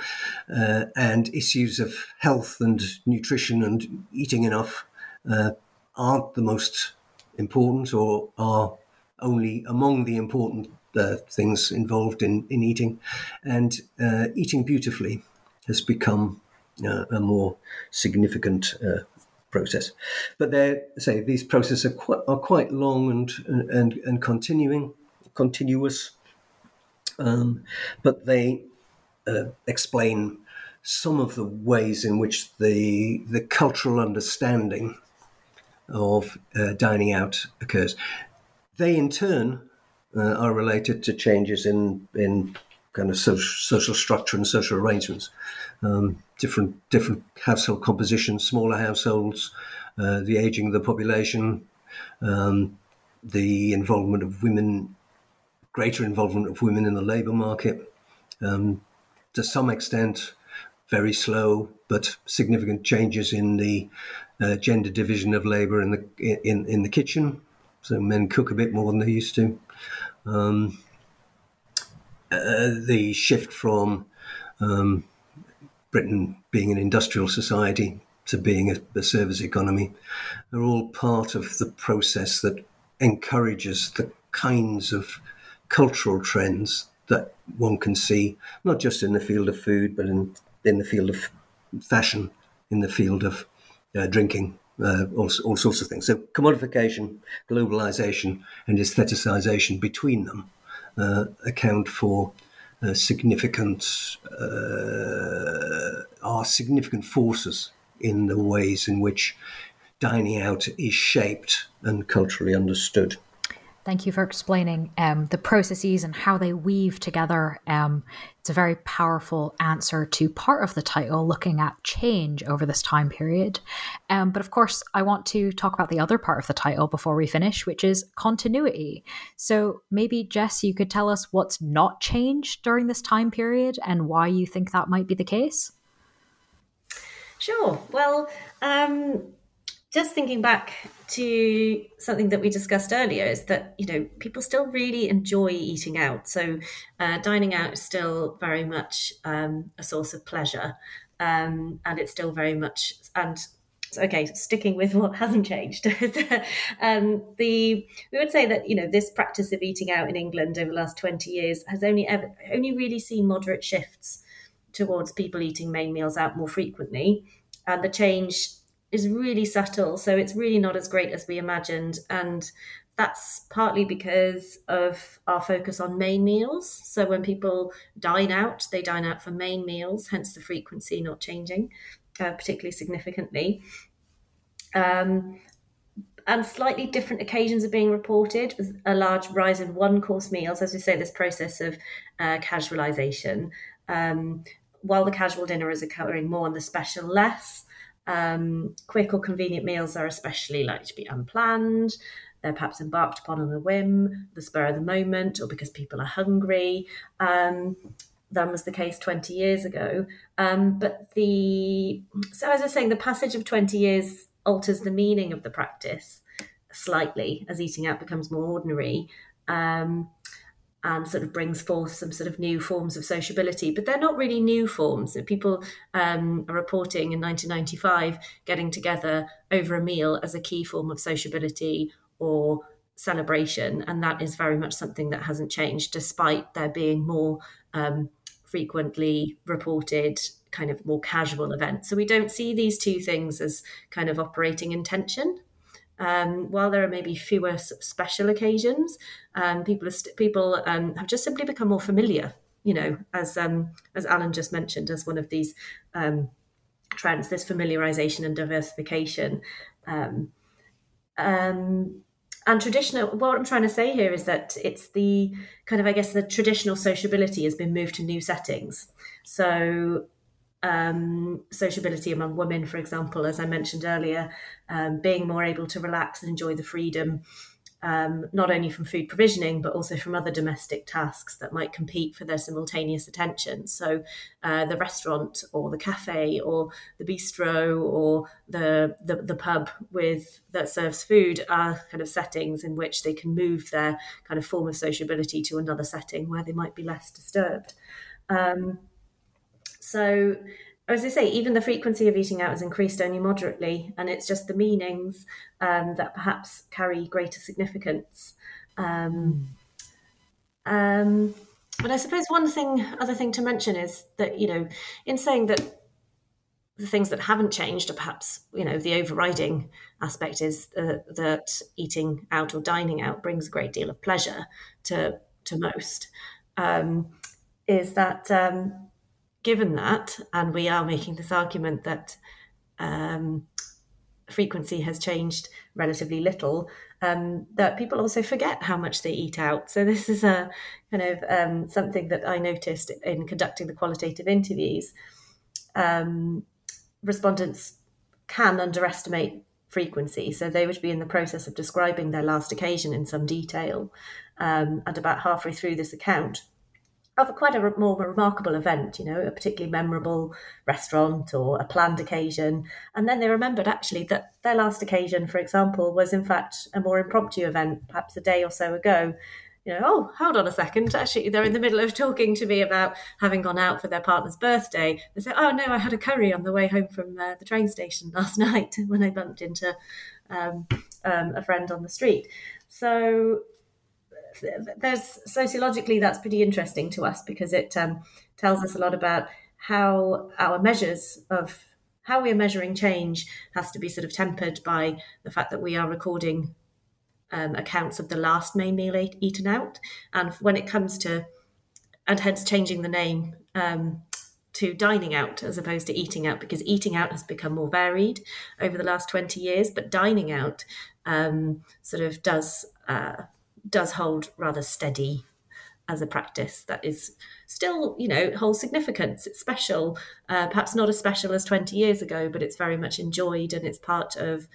Uh, and issues of health and nutrition and eating enough uh, aren't the most important or are only among the important uh, things involved in, in eating. And uh, eating beautifully has become uh, a more significant process. But they say these processes are quite, are quite long and, and, and continuing, continuous um, but they uh, explain some of the ways in which the the cultural understanding of uh, dining out occurs. They, in turn, uh, are related to changes in in kind of social, social structure and social arrangements. Um, different different household compositions, smaller households, uh, the aging of the population, um, the involvement of women greater involvement of women in the labour market. Um, to some extent, very slow but significant changes in the uh, gender division of labour in the in, in the kitchen. So men cook a bit more than they used to. Um, uh, the shift from um, Britain being an industrial society to being a, a service economy are all part of the process that encourages the kinds of cultural trends that one can see, not just in the field of food, but in, in the field of fashion, in the field of uh, drinking, uh, all, all, sorts of things. So, commodification, globalization, and aestheticization between them uh, account for uh, significant uh, are significant forces in the ways in which dining out is shaped and culturally understood. Thank you for explaining um, the processes and how they weave together. Um, it's a very powerful answer to part of the title, looking at change over this time period. Um, but of course, I want to talk about the other part of the title before we finish, which is continuity. So maybe, Jess, you could tell us what's not changed during this time period and why you think that might be the case? Sure. Well, um, just thinking back to something that we discussed earlier is that you know people still really enjoy eating out. So uh, dining out is still very much um, a source of pleasure. Um, and it's still very much and okay sticking with what hasn't changed. Um, the we would say that you know this practice of eating out in england over the last 20 years has only ever only really seen moderate shifts towards people eating main meals out more frequently. And the change is really subtle. So it's really not as great as we imagined. And that's partly because of our focus on main meals. So when people dine out, they dine out for main meals, hence the frequency not changing uh, particularly significantly. Um, and slightly different occasions are being reported with a large rise in one course meals. As we say, this process of uh, casualization. Um, while the casual dinner is occurring more and the special less, um, quick or convenient meals are especially likely to be unplanned. They're perhaps embarked upon on a whim, the spur of the moment, or because people are hungry. Um, that was the case 20 years ago. Um, but the so as I was saying, the passage of 20 years alters the meaning of the practice slightly as eating out becomes more ordinary. Um, and sort of brings forth some sort of new forms of sociability. But they're not really new forms. People um, are reporting in 1995 getting together over a meal as a key form of sociability or celebration. And that is very much something that hasn't changed, despite there being more um, frequently reported kind of more casual events. So we don't see these two things as kind of operating in tension. Um, while there are maybe fewer special occasions, um, people st- people um, have just simply become more familiar. You know, as um, as Alan just mentioned, as one of these um, trends, this familiarization and diversification. Um, and traditional, what I'm trying to say here is that it's the kind of, I guess, the traditional sociability has been moved to new settings. So um, sociability among women, for example, as I mentioned earlier, um, being more able to relax and enjoy the freedom um, not only from food provisioning, but also from other domestic tasks that might compete for their simultaneous attention. So, uh, the restaurant or the cafe or the bistro or the, the, the pub with that serves food are kind of settings in which they can move their kind of form of sociability to another setting where they might be less disturbed. Um, so, as I say, even the frequency of eating out has increased only moderately, and it's just the meanings um, that perhaps carry greater significance. Um, um, but I suppose one thing, other thing to mention is that you know, in saying that the things that haven't changed are perhaps you know the overriding aspect is uh, that eating out or dining out brings a great deal of pleasure to to most. Um, is that um, given that, and we are making this argument that um, frequency has changed relatively little, um, that people also forget how much they eat out. So this is a kind of um, something that I noticed in conducting the qualitative interviews. Um, respondents can underestimate frequency, so they would be in the process of describing their last occasion in some detail, um, and about halfway through this account of a quite a more remarkable event, you know, a particularly memorable restaurant or a planned occasion. And then they remembered actually that their last occasion, for example, was in fact a more impromptu event, perhaps a day or so ago. You know, oh, hold on a second. Actually, they're in the middle of talking to me about having gone out for their partner's birthday. They say, oh, no, I had a curry on the way home from uh, the train station last night when I bumped into um, um, a friend on the street. So there's sociologically that's pretty interesting to us because it um, tells us a lot about how our measures of how we are measuring change has to be sort of tempered by the fact that we are recording um, accounts of the last main meal eaten out, and when it comes to and hence changing the name um, to dining out as opposed to eating out because eating out has become more varied over the last 20 years but dining out um, sort of does uh, does hold rather steady as a practice that is still, you know, holds significance. It's special, uh, perhaps not as special as 20 years ago, but it's very much enjoyed and it's part of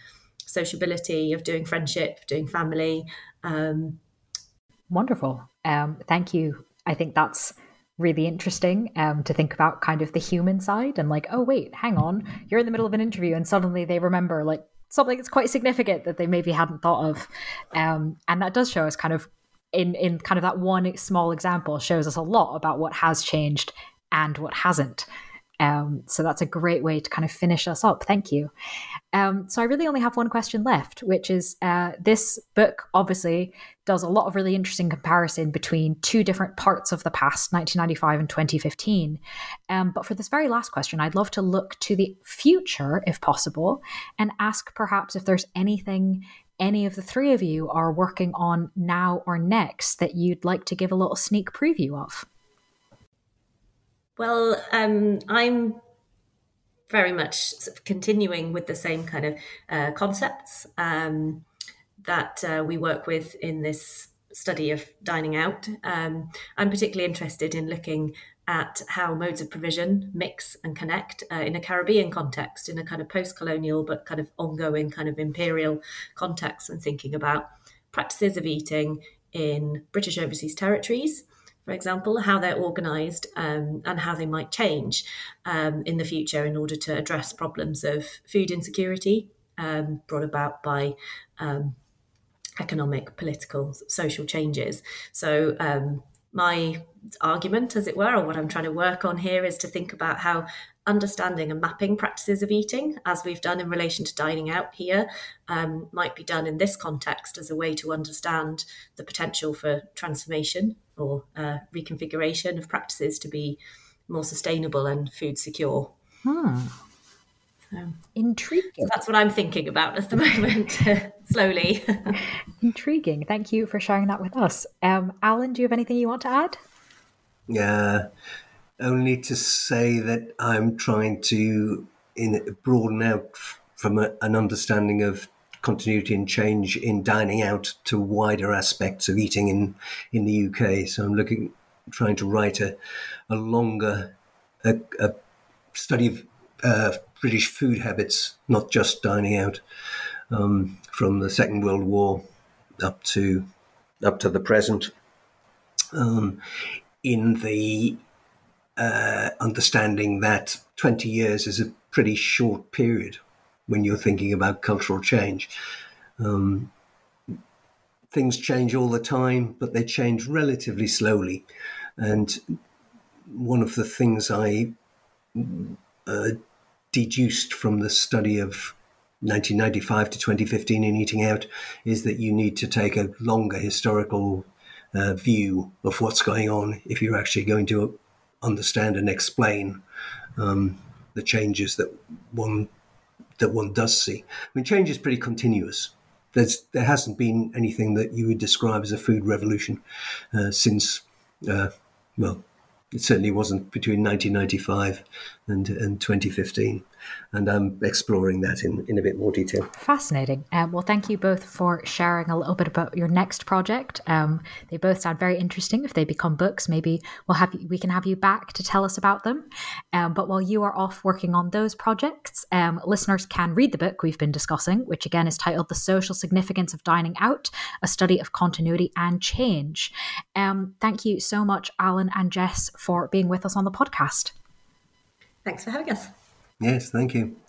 sociability, of doing friendship, doing family. Um, Wonderful. Um, thank you. I think that's really interesting um, to think about kind of the human side and like, oh, wait, hang on. You're in the middle of an interview and suddenly they remember like something that's quite significant that they maybe hadn't thought of. Um, and that does show us kind of in in kind of that one small example shows us a lot about what has changed and what hasn't. Um, so that's a great way to kind of finish us up. Thank you. Um, so I really only have one question left, which is uh, this book obviously does a lot of really interesting comparison between two different parts of the past, 1995 and 2015. Um, but for this very last question, I'd love to look to the future, if possible, and ask perhaps if there's anything any of the three of you are working on now or next that you'd like to give a little sneak preview of. Well, um, I'm very much sort of continuing with the same kind of uh, concepts um, that uh, we work with in this study of dining out. Um, I'm particularly interested in looking at how modes of provision mix and connect uh, in a Caribbean context, in a kind of post colonial but kind of ongoing kind of imperial context, and thinking about practices of eating in British overseas territories for example, how they're organised um, and how they might change um, in the future in order to address problems of food insecurity um, brought about by um, economic, political, social changes. So, um, my argument, as it were, or what I'm trying to work on here, is to think about how understanding and mapping practices of eating, as we've done in relation to dining out here, um, might be done in this context as a way to understand the potential for transformation or uh, reconfiguration of practices to be more sustainable and food secure. Hmm. So, Intriguing. So that's what I'm thinking about at the moment, slowly. Intriguing. Thank you for sharing that with us. Um, Alan, do you have anything you want to add? Yeah, only to say that I'm trying to in, broaden out from a, an understanding of continuity and change in dining out to wider aspects of eating in, in the UK. So I'm looking, trying to write a, a longer a, a study of uh, British food habits, not just dining out, um, from the Second World War up to up to the present. Um, in the uh, understanding that 20 years is a pretty short period when you're thinking about cultural change. Um, things change all the time, but they change relatively slowly. And one of the things I uh, deduced from the study of 1995 to 2015 in Eating Out is that you need to take a longer historical uh, view of what's going on if you're actually going to understand and explain um, the changes that one that one does see. I mean, change is pretty continuous. There's there hasn't been anything that you would describe as a food revolution uh, since uh, well it certainly wasn't between 1995 and, and 2015. And I'm exploring that in, in a bit more detail. Fascinating. Um, well, thank you both for sharing a little bit about your next project. Um, they both sound very interesting. If they become books, maybe we'll have you, we can have you back to tell us about them. Um, but while you are off working on those projects, um, listeners can read the book we've been discussing, which again is titled The Social Significance of Dining Out, a study of continuity and change. Um, thank you so much, Alan and Jen, for being with us on the podcast. Thanks for having us. Yes, thank you.